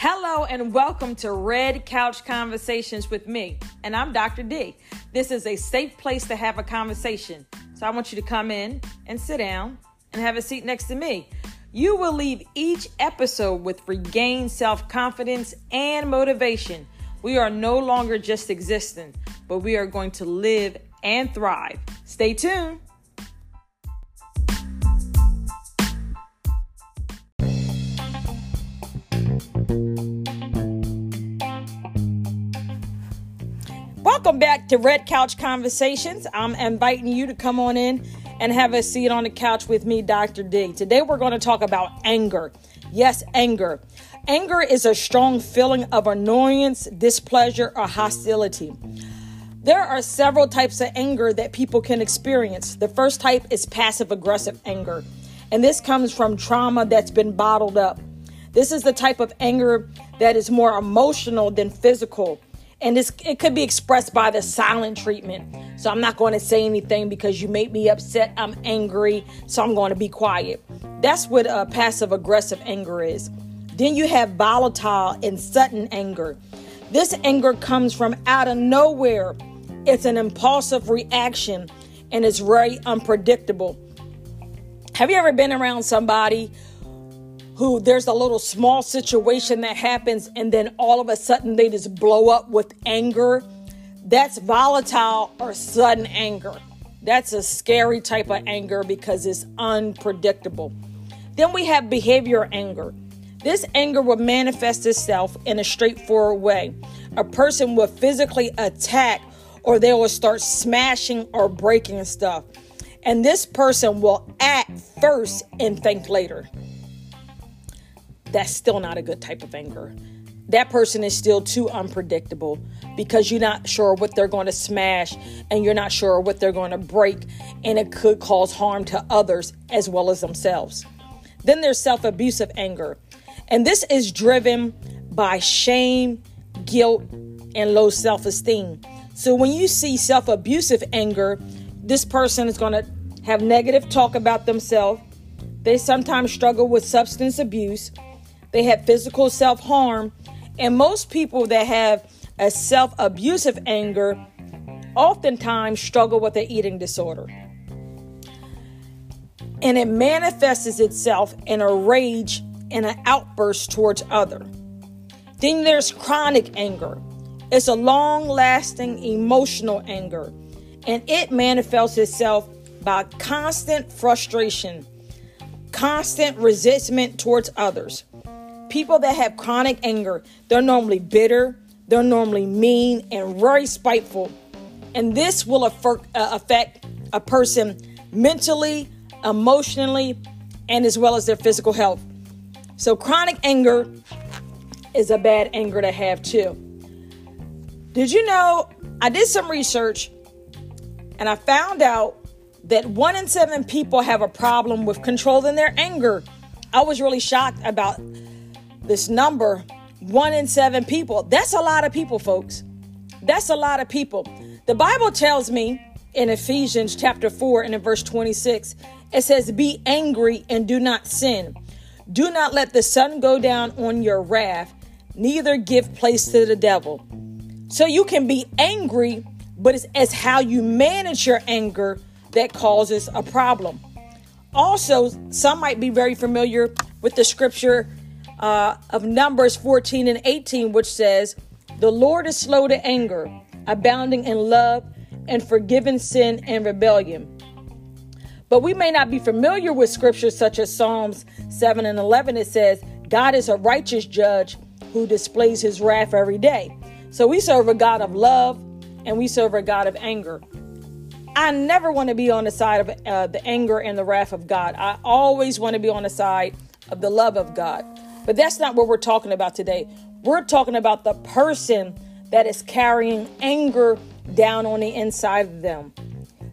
Hello and welcome to Red Couch Conversations with me, and I'm Dr. D. This is a safe place to have a conversation. So I want you to come in and sit down and have a seat next to me. You will leave each episode with regained self confidence and motivation. We are no longer just existing, but we are going to live and thrive. Stay tuned. Welcome back to Red Couch Conversations. I'm inviting you to come on in and have a seat on the couch with me, Dr. D. Today we're going to talk about anger. Yes, anger. Anger is a strong feeling of annoyance, displeasure, or hostility. There are several types of anger that people can experience. The first type is passive aggressive anger, and this comes from trauma that's been bottled up. This is the type of anger that is more emotional than physical and it could be expressed by the silent treatment. So I'm not going to say anything because you made me upset. I'm angry, so I'm going to be quiet. That's what uh, passive aggressive anger is. Then you have volatile and sudden anger. This anger comes from out of nowhere. It's an impulsive reaction and it's very unpredictable. Have you ever been around somebody who there's a little small situation that happens and then all of a sudden they just blow up with anger. That's volatile or sudden anger. That's a scary type of anger because it's unpredictable. Then we have behavior anger. This anger will manifest itself in a straightforward way. A person will physically attack or they will start smashing or breaking stuff. And this person will act first and think later that's still not a good type of anger. That person is still too unpredictable because you're not sure what they're going to smash and you're not sure what they're going to break, and it could cause harm to others as well as themselves. Then there's self abusive anger, and this is driven by shame, guilt, and low self esteem. So when you see self abusive anger, this person is going to have negative talk about themselves. They sometimes struggle with substance abuse they have physical self harm. And most people that have a self abusive anger oftentimes struggle with an eating disorder. And it manifests itself in a rage and an outburst towards other. Then there's chronic anger. It's a long lasting emotional anger, and it manifests itself by constant frustration, constant resentment towards others, People that have chronic anger, they're normally bitter, they're normally mean, and very spiteful. And this will uh, affect a person mentally, emotionally, and as well as their physical health. So, chronic anger is a bad anger to have too. Did you know? I did some research and I found out that one in seven people have a problem with controlling their anger. I was really shocked about this number one in seven people. That's a lot of people, folks. That's a lot of people. The Bible tells me in Ephesians chapter 4 and in verse 26, it says, Be angry and do not sin. Do not let the sun go down on your wrath, neither give place to the devil. So you can be angry, but it's as how you manage your anger that causes a problem. Also, some might be very familiar with the scripture uh, of Numbers 14 and 18, which says, The Lord is slow to anger, abounding in love, and forgiving sin and rebellion. But we may not be familiar with scriptures such as Psalms 7 and 11. It says, God is a righteous judge who displays his wrath every day. So we serve a God of love and we serve a God of anger. I never want to be on the side of uh, the anger and the wrath of God. I always want to be on the side of the love of God. But that's not what we're talking about today. We're talking about the person that is carrying anger down on the inside of them.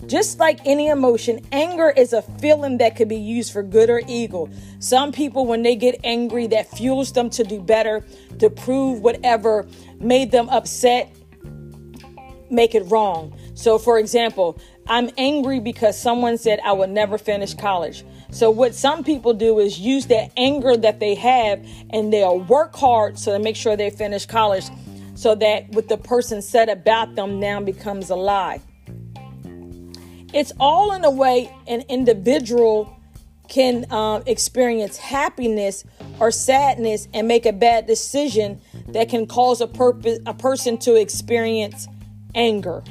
Just like any emotion, anger is a feeling that could be used for good or evil. Some people, when they get angry, that fuels them to do better, to prove whatever made them upset, make it wrong. So, for example, I'm angry because someone said I would never finish college. So, what some people do is use that anger that they have and they'll work hard so to make sure they finish college so that what the person said about them now becomes a lie. It's all in a way an individual can uh, experience happiness or sadness and make a bad decision that can cause a, purpose, a person to experience anger.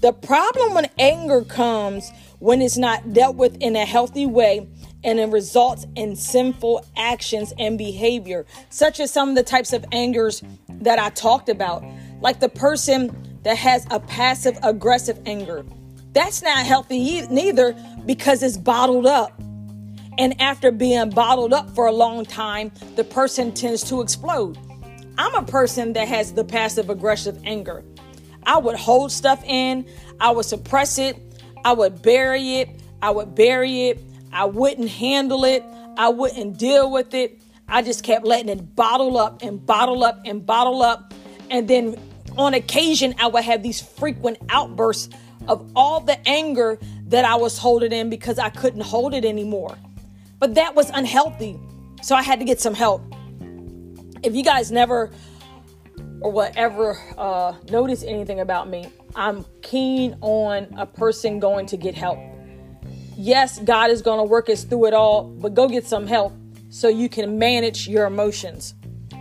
The problem when anger comes when it's not dealt with in a healthy way and it results in sinful actions and behavior, such as some of the types of angers that I talked about, like the person that has a passive aggressive anger. That's not healthy neither because it's bottled up. And after being bottled up for a long time, the person tends to explode. I'm a person that has the passive aggressive anger. I would hold stuff in, I would suppress it, I would bury it, I would bury it, I wouldn't handle it, I wouldn't deal with it. I just kept letting it bottle up and bottle up and bottle up. And then on occasion, I would have these frequent outbursts of all the anger that I was holding in because I couldn't hold it anymore. But that was unhealthy. So I had to get some help. If you guys never or whatever uh, anything about me, I'm keen on a person going to get help. Yes, God is going to work us through it all, but go get some help so you can manage your emotions.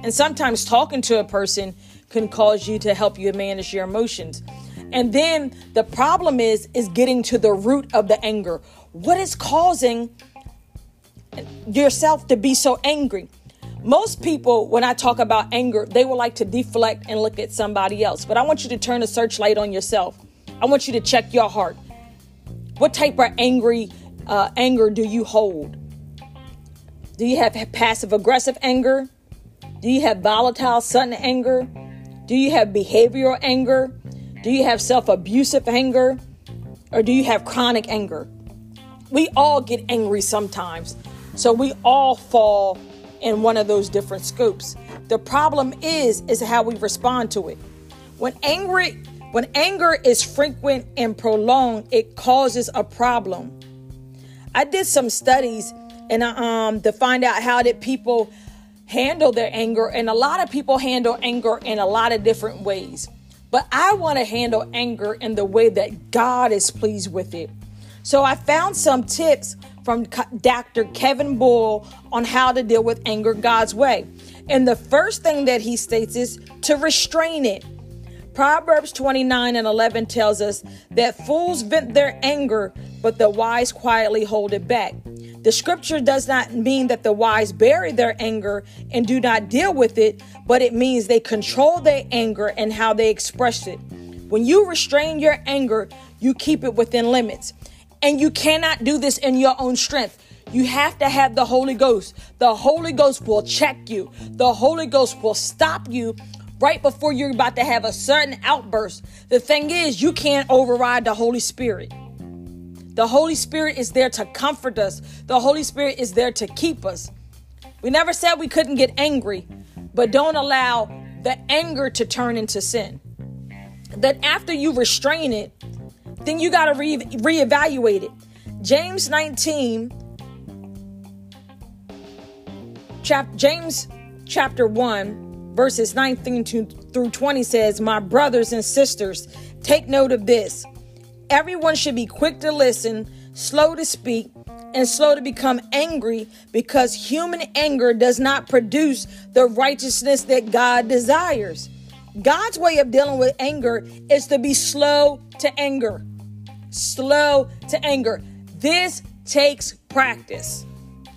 And sometimes talking to a person can cause you to help you manage your emotions. And then the problem is is getting to the root of the anger. What is causing yourself to be so angry? Most people, when I talk about anger, they will like to deflect and look at somebody else. But I want you to turn a searchlight on yourself. I want you to check your heart. What type of angry uh, anger do you hold? Do you have passive aggressive anger? Do you have volatile sudden anger? Do you have behavioral anger? Do you have self abusive anger? Or do you have chronic anger? We all get angry sometimes. So we all fall in one of those different scoops. The problem is is how we respond to it. When angry when anger is frequent and prolonged, it causes a problem. I did some studies and um to find out how did people handle their anger and a lot of people handle anger in a lot of different ways. But I want to handle anger in the way that God is pleased with it. So I found some tips from Dr. Kevin Bull on how to deal with anger God's way. And the first thing that he states is to restrain it. Proverbs 29 and 11 tells us that fools vent their anger, but the wise quietly hold it back. The scripture does not mean that the wise bury their anger and do not deal with it, but it means they control their anger and how they express it. When you restrain your anger, you keep it within limits. And you cannot do this in your own strength. You have to have the Holy Ghost. The Holy Ghost will check you. The Holy Ghost will stop you right before you're about to have a certain outburst. The thing is, you can't override the Holy Spirit. The Holy Spirit is there to comfort us, the Holy Spirit is there to keep us. We never said we couldn't get angry, but don't allow the anger to turn into sin. That after you restrain it, then you got to re- reevaluate it. James 19, chap- James chapter 1, verses 19 to, through 20 says, My brothers and sisters, take note of this. Everyone should be quick to listen, slow to speak, and slow to become angry because human anger does not produce the righteousness that God desires. God's way of dealing with anger is to be slow to anger slow to anger. This takes practice.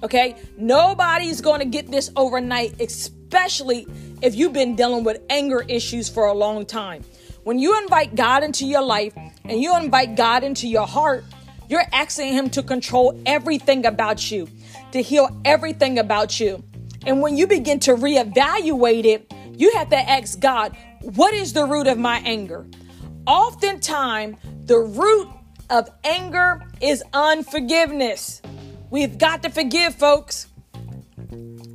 Okay? Nobody's going to get this overnight, especially if you've been dealing with anger issues for a long time. When you invite God into your life and you invite God into your heart, you're asking Him to control everything about you, to heal everything about you. And when you begin to reevaluate it, you have to ask God, what is the root of my anger? Oftentimes, the root of anger is unforgiveness. We've got to forgive, folks.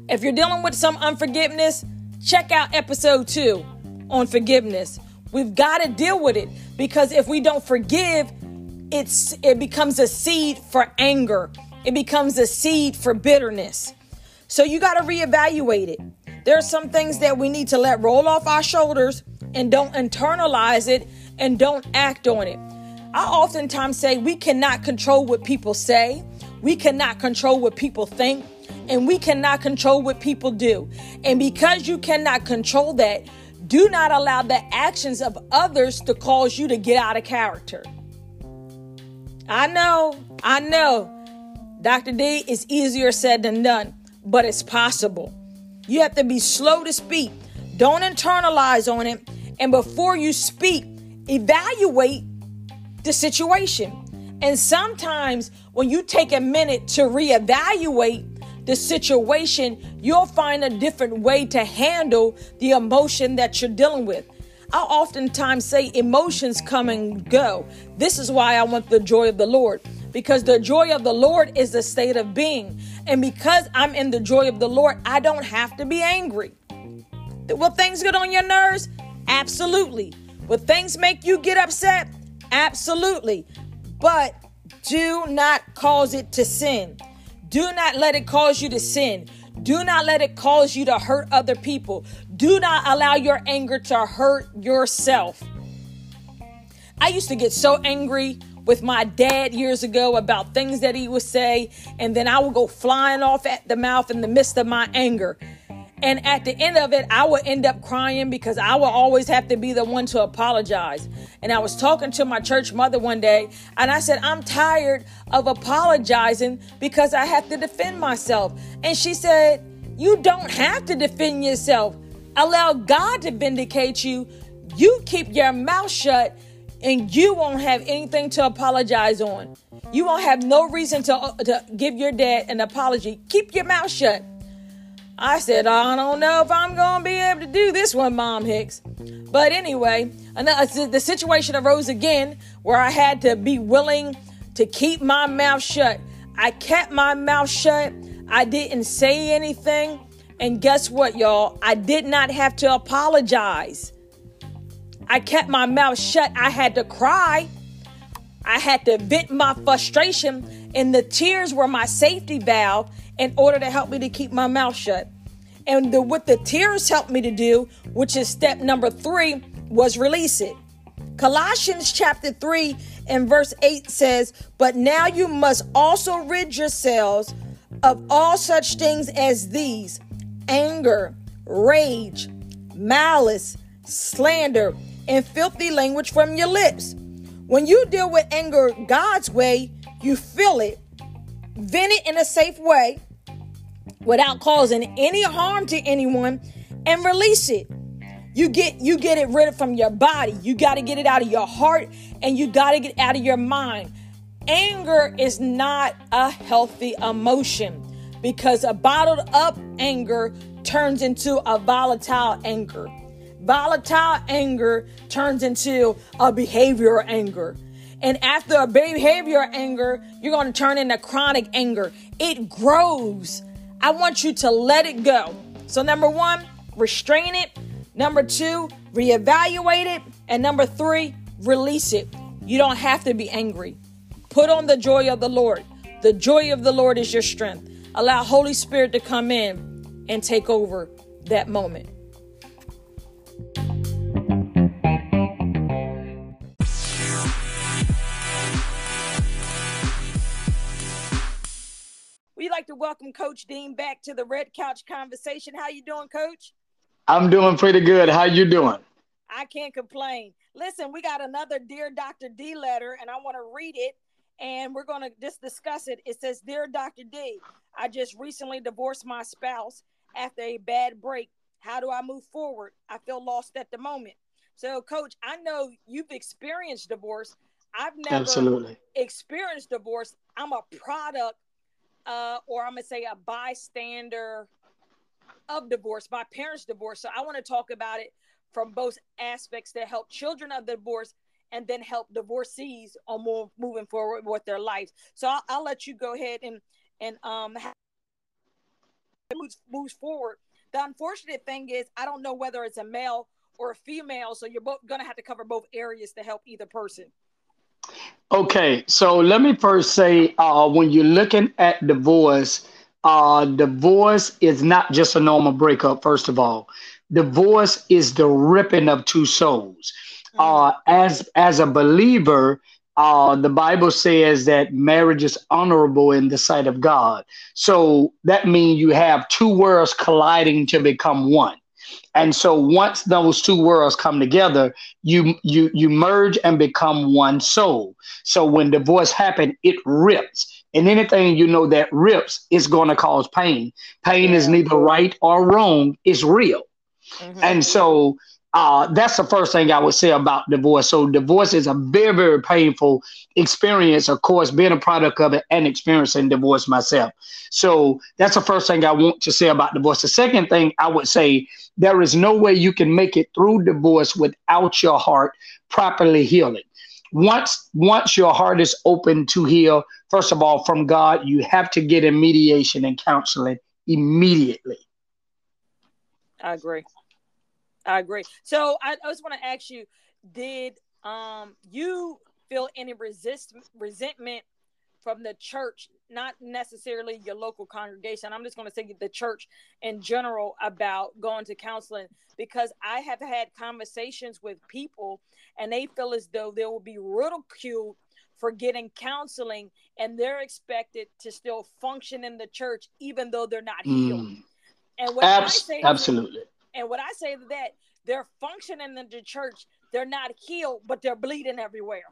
If you're dealing with some unforgiveness, check out episode two on forgiveness. We've got to deal with it because if we don't forgive, it's it becomes a seed for anger. It becomes a seed for bitterness. So you got to reevaluate it. There are some things that we need to let roll off our shoulders and don't internalize it and don't act on it. I oftentimes say we cannot control what people say, we cannot control what people think, and we cannot control what people do. And because you cannot control that, do not allow the actions of others to cause you to get out of character. I know, I know. Dr. D is easier said than done, but it's possible. You have to be slow to speak. Don't internalize on it. And before you speak, evaluate the situation. And sometimes when you take a minute to reevaluate, the situation, you'll find a different way to handle the emotion that you're dealing with. I oftentimes say emotions come and go. This is why I want the joy of the Lord because the joy of the Lord is the state of being. And because I'm in the joy of the Lord, I don't have to be angry. Will things get on your nerves? Absolutely. Will things make you get upset? Absolutely. But do not cause it to sin. Do not let it cause you to sin. Do not let it cause you to hurt other people. Do not allow your anger to hurt yourself. I used to get so angry with my dad years ago about things that he would say, and then I would go flying off at the mouth in the midst of my anger. And at the end of it, I would end up crying because I would always have to be the one to apologize. And I was talking to my church mother one day, and I said, I'm tired of apologizing because I have to defend myself. And she said, You don't have to defend yourself. Allow God to vindicate you. You keep your mouth shut, and you won't have anything to apologize on. You won't have no reason to, uh, to give your dad an apology. Keep your mouth shut. I said, I don't know if I'm going to be able to do this one, Mom Hicks. But anyway, uh, the situation arose again where I had to be willing to keep my mouth shut. I kept my mouth shut. I didn't say anything. And guess what, y'all? I did not have to apologize. I kept my mouth shut. I had to cry. I had to vent my frustration, and the tears were my safety valve in order to help me to keep my mouth shut. And the, what the tears helped me to do, which is step number three, was release it. Colossians chapter 3 and verse 8 says, But now you must also rid yourselves of all such things as these anger, rage, malice, slander, and filthy language from your lips. When you deal with anger God's way, you feel it, vent it in a safe way, without causing any harm to anyone and release it. You get you get it rid of from your body. You got to get it out of your heart and you got to get out of your mind. Anger is not a healthy emotion because a bottled up anger turns into a volatile anger. Volatile anger turns into a behavioral anger. And after a behavioral anger, you're going to turn into chronic anger. It grows. I want you to let it go. So, number one, restrain it. Number two, reevaluate it. And number three, release it. You don't have to be angry. Put on the joy of the Lord. The joy of the Lord is your strength. Allow Holy Spirit to come in and take over that moment. Like to welcome Coach Dean back to the Red Couch Conversation. How you doing, Coach? I'm doing pretty good. How you doing? I can't complain. Listen, we got another Dear Dr. D letter, and I want to read it, and we're going to just discuss it. It says, Dear Dr. D, I just recently divorced my spouse after a bad break. How do I move forward? I feel lost at the moment. So, Coach, I know you've experienced divorce. I've never Absolutely. experienced divorce. I'm a product uh, or I'm gonna say a bystander of divorce, my parents' divorce. So I want to talk about it from both aspects that help children of the divorce and then help divorcees on more moving forward with their lives. So I'll, I'll let you go ahead and and um moves moves forward. The unfortunate thing is I don't know whether it's a male or a female, so you're both gonna have to cover both areas to help either person. Okay, so let me first say, uh, when you're looking at divorce, uh, divorce is not just a normal breakup. First of all, divorce is the ripping of two souls. Uh, as as a believer, uh, the Bible says that marriage is honorable in the sight of God. So that means you have two worlds colliding to become one. And so once those two worlds come together, you you you merge and become one soul. So when divorce happens, it rips. And anything you know that rips is going to cause pain. Pain yeah. is neither right or wrong, it's real. Mm-hmm. And so uh, that's the first thing I would say about divorce. So divorce is a very, very painful experience, of course, being a product of it and experiencing divorce myself. So that's the first thing I want to say about divorce. The second thing I would say, there is no way you can make it through divorce without your heart properly healing. Once, once your heart is open to heal, first of all, from God, you have to get in mediation and counseling immediately. I agree. I agree. So I, I just want to ask you: Did um you feel any resist resentment from the church, not necessarily your local congregation? I'm just going to say the church in general about going to counseling because I have had conversations with people, and they feel as though they will be ridiculed for getting counseling and they're expected to still function in the church even though they're not healed. Mm. And what Abs- I say absolutely. And what I say to that, they're functioning in the church, they're not healed, but they're bleeding everywhere.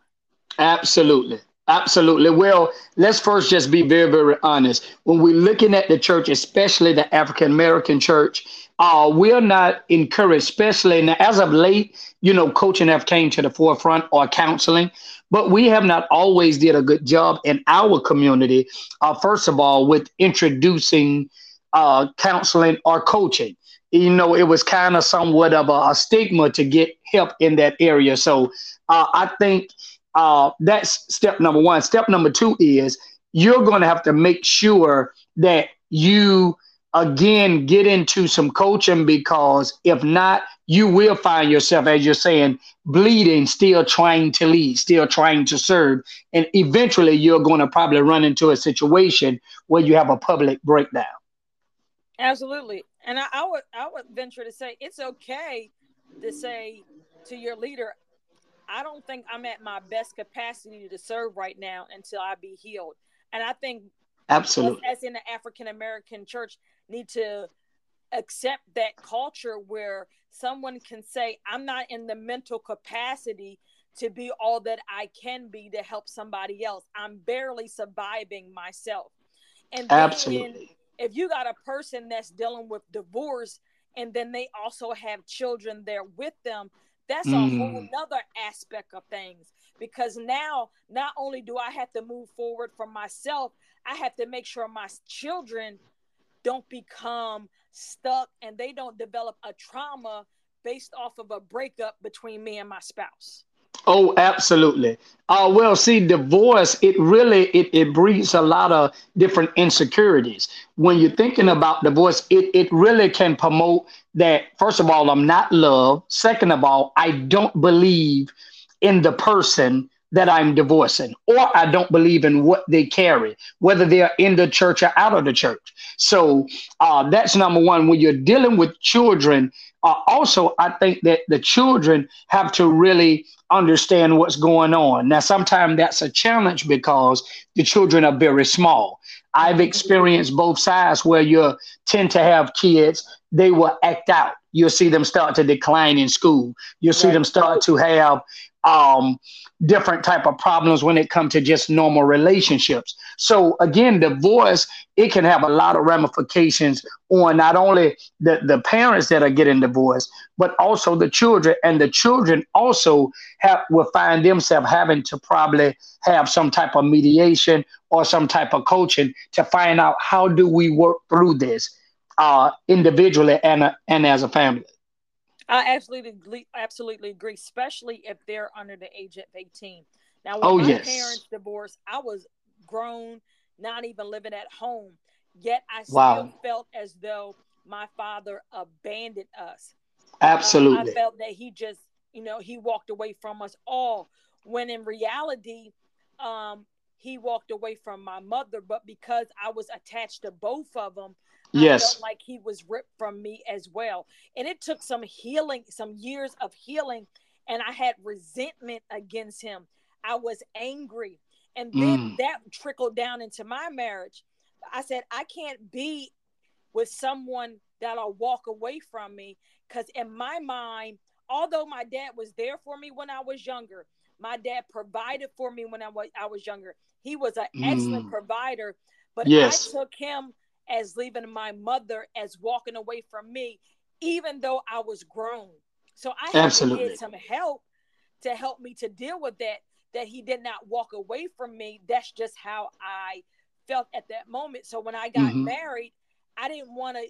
Absolutely. Absolutely. Well, let's first just be very, very honest. When we're looking at the church, especially the African American church, uh, we're not encouraged, especially now, as of late, you know, coaching have came to the forefront or counseling, but we have not always did a good job in our community. Uh, first of all, with introducing uh, counseling or coaching you know, it was kind of somewhat of a, a, stigma to get help in that area. So uh, I think uh, that's step number one. Step number two is you're going to have to make sure that you again get into some coaching because if not, you will find yourself, as you're saying, bleeding, still trying to lead, still trying to serve. And eventually you're going to probably run into a situation where you have a public breakdown. Absolutely. And I, I would I would venture to say it's okay to say to your leader, I don't think I'm at my best capacity to serve right now until I be healed. And I think absolutely as in the African American church need to accept that culture where someone can say, I'm not in the mental capacity to be all that I can be to help somebody else. I'm barely surviving myself. And absolutely if you got a person that's dealing with divorce and then they also have children there with them that's mm. a whole mm. nother aspect of things because now not only do i have to move forward for myself i have to make sure my children don't become stuck and they don't develop a trauma based off of a breakup between me and my spouse Oh, absolutely. Uh, well, see, divorce, it really it, it breeds a lot of different insecurities. When you're thinking about divorce, it, it really can promote that, first of all, I'm not loved. Second of all, I don't believe in the person that I'm divorcing, or I don't believe in what they carry, whether they're in the church or out of the church. So uh, that's number one. When you're dealing with children, uh, also, I think that the children have to really understand what's going on. Now, sometimes that's a challenge because the children are very small. I've experienced both sides where you tend to have kids, they will act out. You'll see them start to decline in school. You'll see right. them start to have um, different type of problems when it comes to just normal relationships. So again, divorce it can have a lot of ramifications on not only the, the parents that are getting divorced, but also the children. And the children also have will find themselves having to probably have some type of mediation or some type of coaching to find out how do we work through this uh, individually and, uh, and as a family. I absolutely absolutely agree, especially if they're under the age of 18. Now, when oh, my yes. parents divorced, I was grown, not even living at home. Yet I wow. still felt as though my father abandoned us. Absolutely. Um, I felt that he just, you know, he walked away from us all. When in reality, um, he walked away from my mother, but because I was attached to both of them, yes. Like he was ripped from me as well. And it took some healing, some years of healing, and I had resentment against him. I was angry. And then mm. that trickled down into my marriage. I said, I can't be with someone that'll walk away from me. Because in my mind, although my dad was there for me when I was younger, my dad provided for me when I was I was younger. He was an mm. excellent provider, but yes. I took him as leaving my mother as walking away from me, even though I was grown. So I had Absolutely. to get some help to help me to deal with that. That he did not walk away from me. That's just how I felt at that moment. So when I got mm-hmm. married, I didn't want to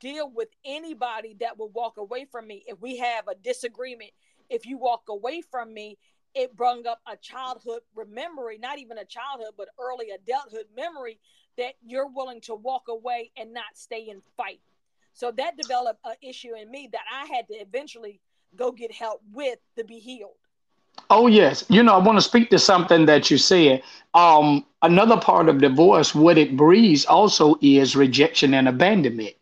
deal with anybody that would walk away from me. If we have a disagreement, if you walk away from me, it brought up a childhood memory, not even a childhood, but early adulthood memory that you're willing to walk away and not stay and fight. So that developed an issue in me that I had to eventually go get help with to be healed. Oh yes, you know I want to speak to something that you said. Um, another part of divorce, what it breeds also is rejection and abandonment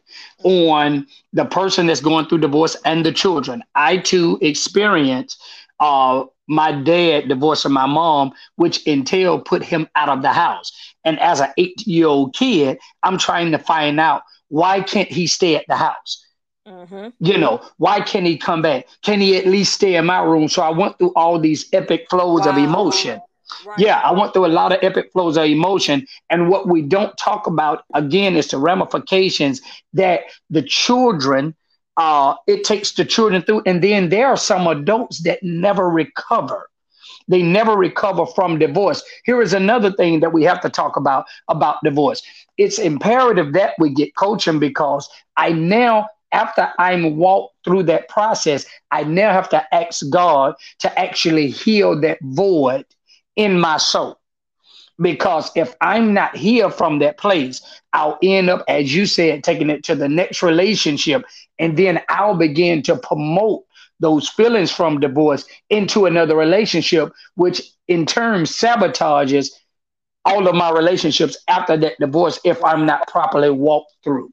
on the person that's going through divorce and the children. I too experience uh, my dad divorcing my mom, which entailed put him out of the house. And as an eight year old kid, I'm trying to find out why can't he stay at the house? Mm-hmm. You know, why can't he come back? Can he at least stay in my room? So I went through all these epic flows wow. of emotion. Right. Yeah, I went through a lot of epic flows of emotion. And what we don't talk about again is the ramifications that the children uh, it takes the children through. And then there are some adults that never recover. They never recover from divorce. Here is another thing that we have to talk about about divorce. It's imperative that we get coaching because I now, after I'm walked through that process, I now have to ask God to actually heal that void in my soul. Because if I'm not here from that place, I'll end up, as you said, taking it to the next relationship. And then I'll begin to promote those feelings from divorce into another relationship, which in turn sabotages all of my relationships after that divorce if I'm not properly walked through.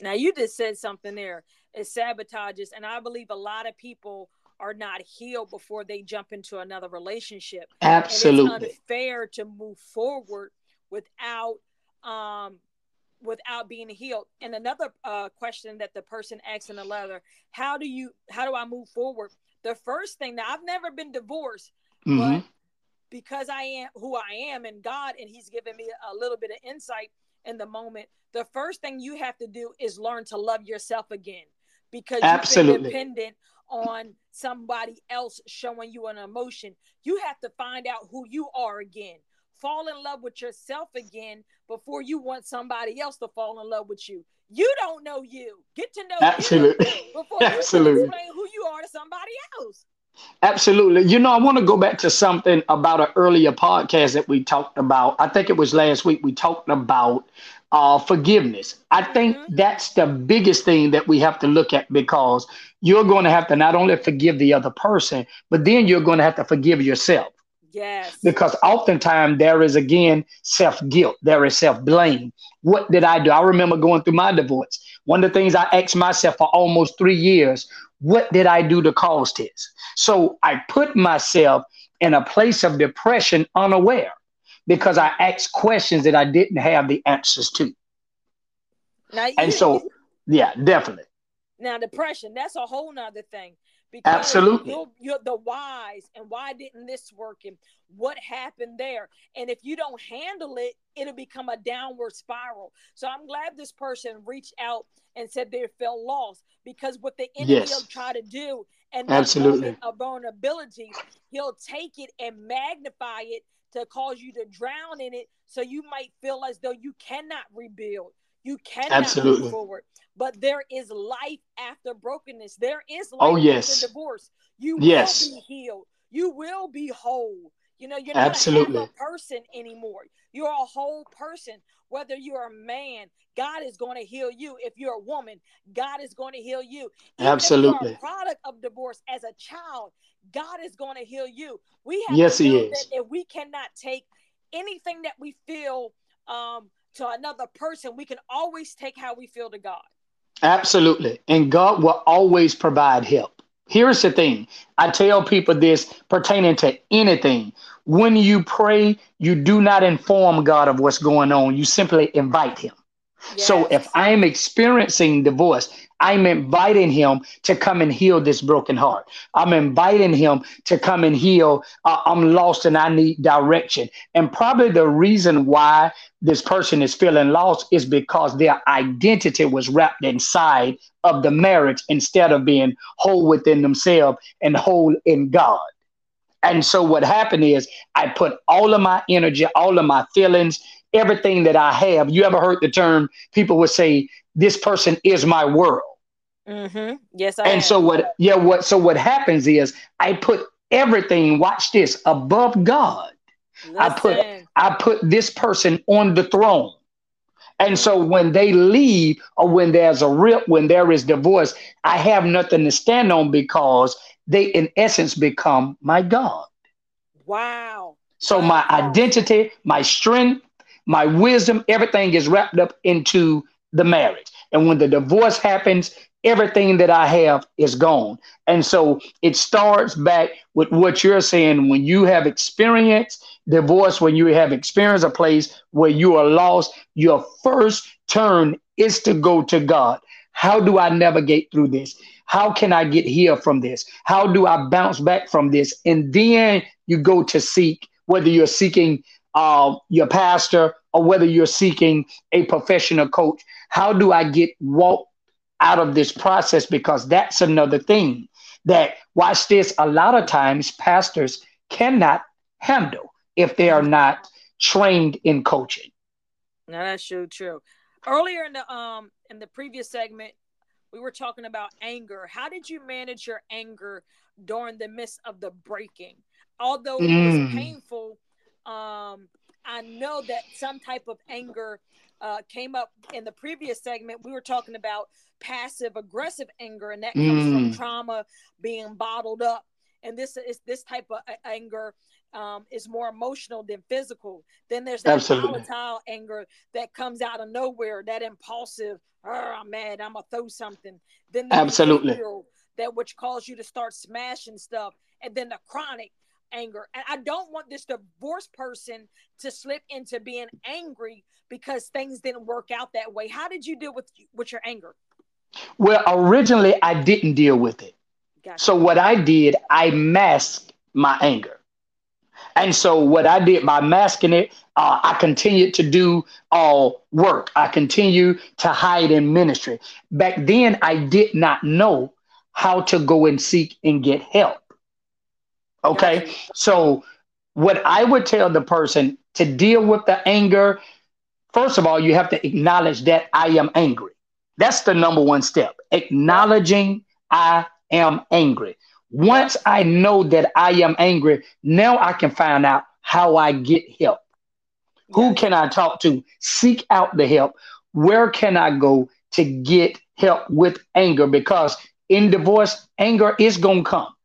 Now, you just said something there. It sabotages. And I believe a lot of people are not healed before they jump into another relationship. Absolutely. And it's unfair to move forward without um without being healed. And another uh, question that the person asked in the letter, how do you how do I move forward? The first thing that I've never been divorced, mm-hmm. but because I am who I am and God and he's given me a little bit of insight in the moment, the first thing you have to do is learn to love yourself again because Absolutely. you've been dependent on somebody else showing you an emotion. You have to find out who you are again. Fall in love with yourself again before you want somebody else to fall in love with you. You don't know you. Get to know Absolutely. you before Absolutely. you explain who you are to somebody else. Absolutely. You know, I want to go back to something about an earlier podcast that we talked about. I think it was last week. We talked about uh, forgiveness. I think mm-hmm. that's the biggest thing that we have to look at because you're going to have to not only forgive the other person, but then you're going to have to forgive yourself. Yes. Because oftentimes there is again self guilt, there is self blame. What did I do? I remember going through my divorce. One of the things I asked myself for almost three years what did I do to cause this? So I put myself in a place of depression unaware because I asked questions that I didn't have the answers to. Now, and so, yeah, definitely. Now, depression, that's a whole nother thing. Because Absolutely. You're, you're the whys and why didn't this work and what happened there. And if you don't handle it, it'll become a downward spiral. So I'm glad this person reached out and said they felt lost because what the enemy yes. will try to do and Absolutely. a vulnerability, he'll take it and magnify it to cause you to drown in it. So you might feel as though you cannot rebuild. You cannot Absolutely. move forward. But there is life after brokenness. There is life oh, yes. after divorce. You yes. will be healed. You will be whole. You know, you're not Absolutely. a person anymore. You're a whole person. Whether you're a man, God is going to heal you. If you're a woman, God is going to heal you. Even Absolutely. If product of divorce as a child, God is going to heal you. We have yes, to know that if we cannot take anything that we feel um, to another person, we can always take how we feel to God. Absolutely. And God will always provide help. Here's the thing I tell people this pertaining to anything. When you pray, you do not inform God of what's going on, you simply invite Him. Yes. So if I am experiencing divorce, I'm inviting him to come and heal this broken heart. I'm inviting him to come and heal. Uh, I'm lost and I need direction. And probably the reason why this person is feeling lost is because their identity was wrapped inside of the marriage instead of being whole within themselves and whole in God. And so what happened is I put all of my energy, all of my feelings, everything that I have. You ever heard the term people would say, this person is my world. Mm-hmm. Yes, I and so what? Yeah, what? So what happens is I put everything. Watch this above God. Listen. I put I put this person on the throne. And so when they leave or when there's a rip, when there is divorce, I have nothing to stand on because they, in essence, become my God. Wow. So wow. my identity, my strength, my wisdom, everything is wrapped up into the marriage. And when the divorce happens, everything that I have is gone. And so it starts back with what you're saying when you have experienced divorce, when you have experienced a place where you are lost, your first turn is to go to God. How do I navigate through this? How can I get here from this? How do I bounce back from this? And then you go to seek, whether you're seeking uh, your pastor or whether you're seeking a professional coach. How do I get walk out of this process? Because that's another thing that watch this. A lot of times pastors cannot handle if they are not trained in coaching. No that's true true. Earlier in the um in the previous segment we were talking about anger. How did you manage your anger during the midst of the breaking? Although it was mm. painful um i know that some type of anger uh, came up in the previous segment we were talking about passive aggressive anger and that comes mm. from trauma being bottled up and this is this type of anger um, is more emotional than physical then there's that Absolutely. volatile anger that comes out of nowhere that impulsive oh, i'm mad i'm gonna throw something then Absolutely. that which calls you to start smashing stuff and then the chronic anger. And I don't want this divorced person to slip into being angry because things didn't work out that way. How did you deal with with your anger? Well, originally I didn't deal with it. Gotcha. So what I did, I masked my anger. And so what I did by masking it, uh, I continued to do all work. I continue to hide in ministry. Back then, I did not know how to go and seek and get help. Okay. So what I would tell the person to deal with the anger, first of all, you have to acknowledge that I am angry. That's the number one step. Acknowledging I am angry. Once I know that I am angry, now I can find out how I get help. Who can I talk to? Seek out the help. Where can I go to get help with anger? Because in divorce, anger is going to come.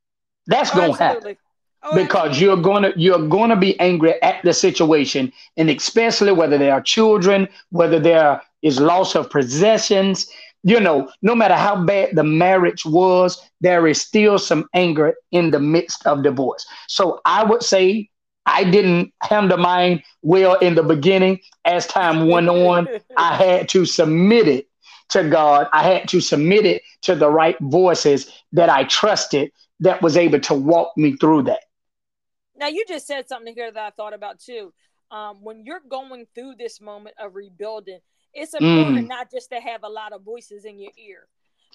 That's oh, going to happen. Oh, because you're gonna you're gonna be angry at the situation, and especially whether there are children, whether there is loss of possessions. You know, no matter how bad the marriage was, there is still some anger in the midst of divorce. So I would say I didn't handle mine well in the beginning. As time went on, I had to submit it to God. I had to submit it to the right voices that I trusted that was able to walk me through that. Now, you just said something here that I thought about too. Um, when you're going through this moment of rebuilding, it's important mm. not just to have a lot of voices in your ear.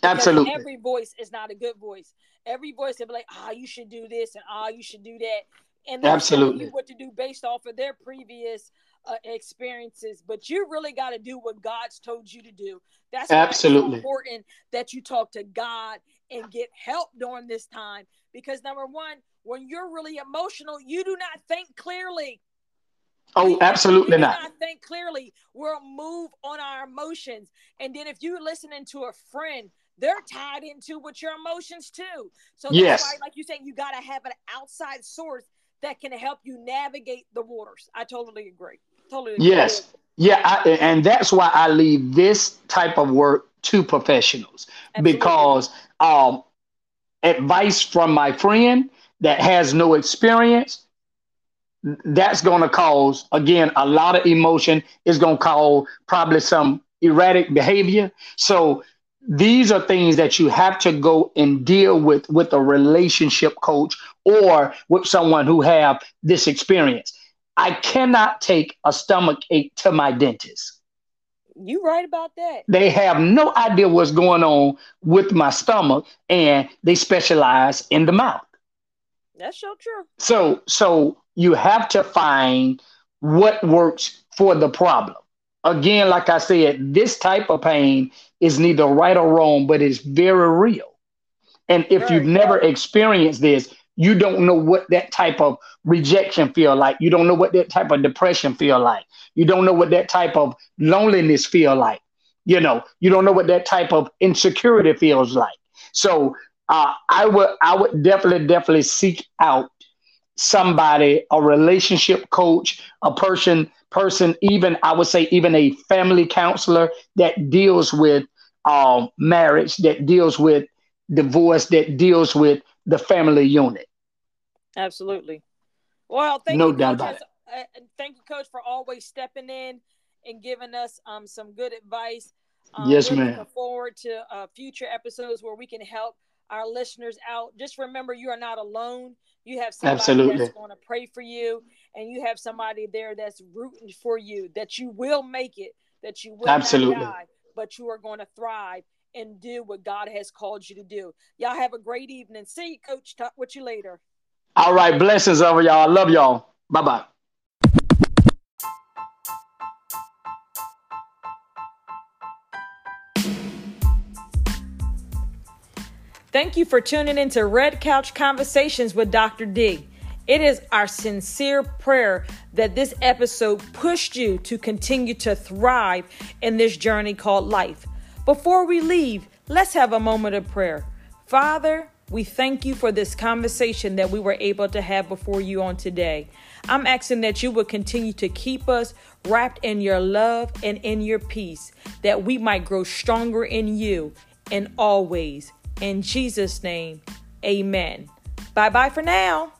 Absolutely. Every voice is not a good voice. Every voice will be like, ah, oh, you should do this and ah, oh, you should do that. And Absolutely. you what to do based off of their previous uh, experiences. But you really got to do what God's told you to do. That's Absolutely. important that you talk to God and get help during this time. Because number one, when you're really emotional, you do not think clearly. Oh, absolutely not. not. Think clearly. We'll move on our emotions. And then if you're listening to a friend, they're tied into with your emotions too. So yes. Why, like you saying, you got to have an outside source that can help you navigate the waters. I totally agree. Totally. Yes. Yeah, I, and that's why I leave this type of work to professionals Absolutely. because um, advice from my friend that has no experience that's going to cause again a lot of emotion is going to cause probably some erratic behavior so these are things that you have to go and deal with with a relationship coach or with someone who have this experience i cannot take a stomach ache to my dentist. You right about that. They have no idea what's going on with my stomach and they specialize in the mouth. That's so true. So so you have to find what works for the problem. Again like i said this type of pain is neither right or wrong, but it's very real. And if right. you've never experienced this, you don't know what that type of rejection feel like. You don't know what that type of depression feel like. You don't know what that type of loneliness feel like. You know, you don't know what that type of insecurity feels like. So uh, I would I would definitely definitely seek out somebody, a relationship coach, a person person, even I would say even a family counselor that deals with um, marriage, that deals with divorce, that deals with the family unit. Absolutely. Well, thank no you, doubt about it. Uh, thank you, Coach, for always stepping in and giving us um, some good advice. Um, yes, ma'am. Looking forward to uh, future episodes where we can help our listeners out. Just remember, you are not alone. You have somebody Absolutely. that's going to pray for you, and you have somebody there that's rooting for you. That you will make it. That you will Absolutely. not die, but you are going to thrive and do what God has called you to do. Y'all have a great evening. See you, Coach. Talk with you later. All right. Blessings over y'all. I love y'all. Bye bye. Thank you for tuning into Red Couch Conversations with Dr. D. It is our sincere prayer that this episode pushed you to continue to thrive in this journey called life. Before we leave, let's have a moment of prayer. Father, we thank you for this conversation that we were able to have before you on today. I'm asking that you would continue to keep us wrapped in your love and in your peace, that we might grow stronger in you and always. In Jesus' name, amen. Bye bye for now.